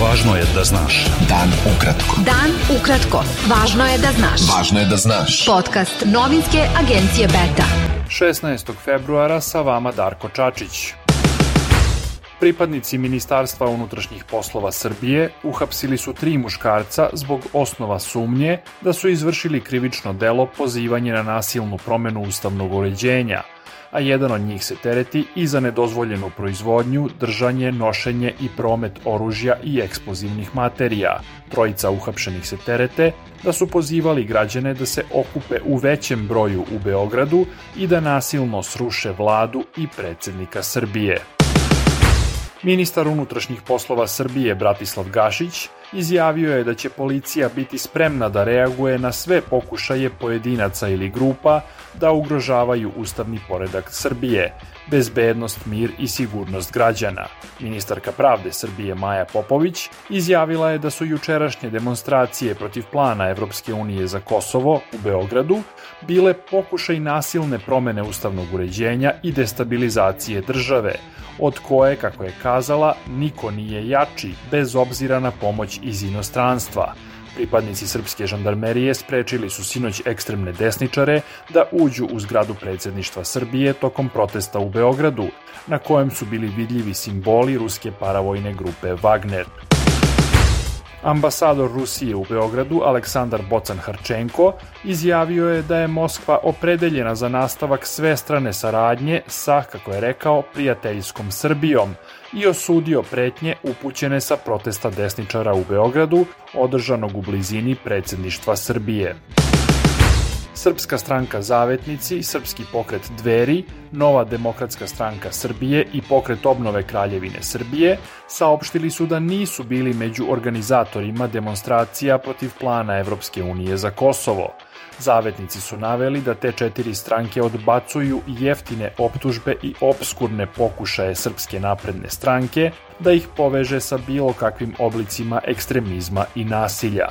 Važno je da znaš. Dan ukratko. Dan ukratko. Važno je da znaš. Važno je da znaš. Podcast novinske agencije Beta. 16. februara sa vama Darko Čačić. Pripadnici Ministarstva unutrašnjih poslova Srbije uhapsili su tri muškarca zbog osnova sumnje da su izvršili krivično delo pozivanje na nasilnu promenu ustavnog uređenja, a jedan od njih se tereti i za nedozvoljenu proizvodnju, držanje, nošenje i promet oružja i eksplozivnih materija. Trojica uhapšenih se terete da su pozivali građane da se okupe u većem broju u Beogradu i da nasilno sruše vladu i predsednika Srbije. Ministar unutrašnjih poslova Srbije Bratislav Gašić izjavio je da će policija biti spremna da reaguje na sve pokušaje pojedinaca ili grupa da ugrožavaju ustavni poredak Srbije, bezbednost, mir i sigurnost građana. Ministarka pravde Srbije Maja Popović izjavila je da su jučerašnje demonstracije protiv plana Evropske unije za Kosovo u Beogradu bile pokušaj nasilne promene ustavnog uređenja i destabilizacije države, od koje, kako je kazala, niko nije jači bez obzira na pomoć iz inostranstva. Pripadnici srpske žandarmerije sprečili su sinoć ekstremne desničare da uđu u zgradu predsedništva Srbije tokom protesta u Beogradu, na kojem su bili vidljivi simboli ruske paravojne grupe Wagner. Ambasador Rusije u Beogradu Aleksandar Bocan Harčenko izjavio je da je Moskva opredeljena za nastavak svestrane saradnje sa, kako je rekao, prijateljskom Srbijom i osudio pretnje upućene sa protesta desničara u Beogradu održanog u blizini predsedništva Srbije. Srpska stranka Zavetnici, Srpski pokret Dveri, Nova demokratska stranka Srbije i pokret obnove Kraljevine Srbije saopštili su da nisu bili među organizatorima demonstracija protiv plana Evropske unije za Kosovo. Zavetnici su naveli da te četiri stranke odbacuju jeftine optužbe i obskurne pokušaje Srpske napredne stranke da ih poveže sa bilo kakvim oblicima ekstremizma i nasilja.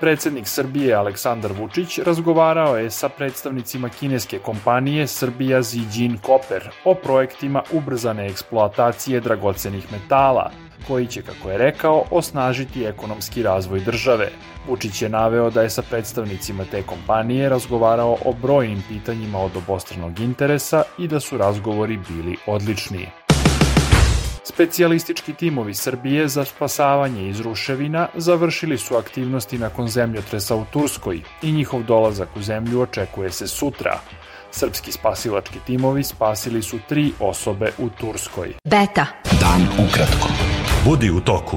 Predsednik Srbije Aleksandar Vučić razgovarao je sa predstavnicima kineske kompanije Srbija Zijin Copper o projektima ubrzane eksploatacije dragocenih metala, koji će, kako je rekao, osnažiti ekonomski razvoj države. Vučić je naveo da je sa predstavnicima te kompanije razgovarao o brojnim pitanjima od obostranog interesa i da su razgovori bili odlični. Specijalistički timovi Srbije za spasavanje iz ruševina završili su aktivnosti nakon zemljotresa u Turskoj i njihov dolazak u zemlju očekuje se sutra. Srpski spasilački timovi spasili su tri osobe u Turskoj. Beta. Dan ukratko. Budi u toku.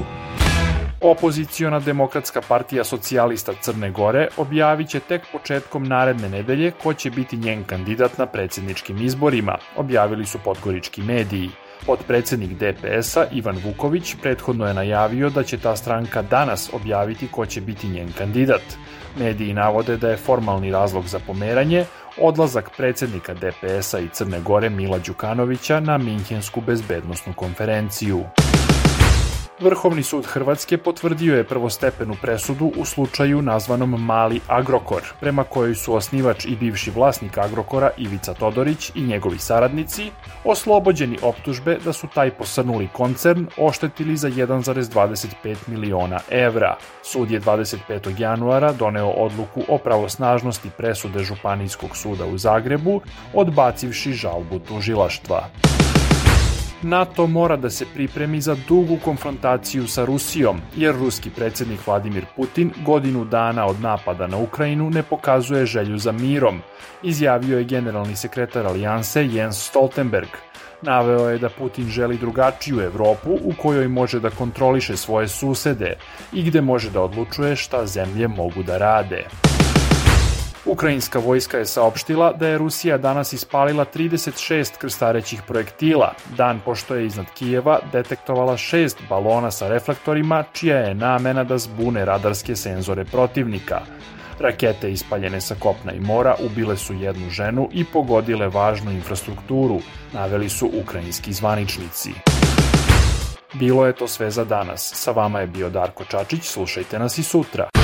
Opoziciona demokratska partija socijalista Crne Gore objavit će tek početkom naredne nedelje ko će biti njen kandidat na predsjedničkim izborima, objavili su podgorički mediji. Podpredsednik DPS-a Ivan Vuković prethodno je najavio da će ta stranka danas objaviti ko će biti njen kandidat. Mediji navode da je formalni razlog za pomeranje odlazak predsednika DPS-a i Crne Gore Mila Đukanovića na Minhensku bezbednostnu konferenciju. Vrhovni sud Hrvatske potvrdio je prvostepenu presudu u slučaju nazvanom Mali Agrokor, prema kojoj su osnivač i bivši vlasnik Agrokora Ivica Todorić i njegovi saradnici oslobođeni optužbe da su taj posrnuli koncern oštetili za 1,25 miliona evra. Sud je 25. januara doneo odluku o pravosnažnosti presude Županijskog suda u Zagrebu, odbacivši žalbu tužilaštva. NATO mora da se pripremi za dugu konfrontaciju sa Rusijom, jer ruski predsednik Vladimir Putin godinu dana od napada na Ukrajinu ne pokazuje želju za mirom, izjavio je generalni sekretar Alijanse Jens Stoltenberg. Naveo je da Putin želi drugačiju Evropu u kojoj može da kontroliše svoje susede i gde može da odlučuje šta zemlje mogu da rade. Ukrajinska vojska je saopštila da je Rusija danas ispalila 36 krstarećih projektila, dan pošto je iznad Kijeva detektovala šest balona sa reflektorima, čija je namena da zbune radarske senzore protivnika. Rakete ispaljene sa kopna i mora ubile su jednu ženu i pogodile važnu infrastrukturu, naveli su ukrajinski zvaničnici. Bilo je to sve za danas. Sa vama je bio Darko Čačić, slušajte nas i sutra.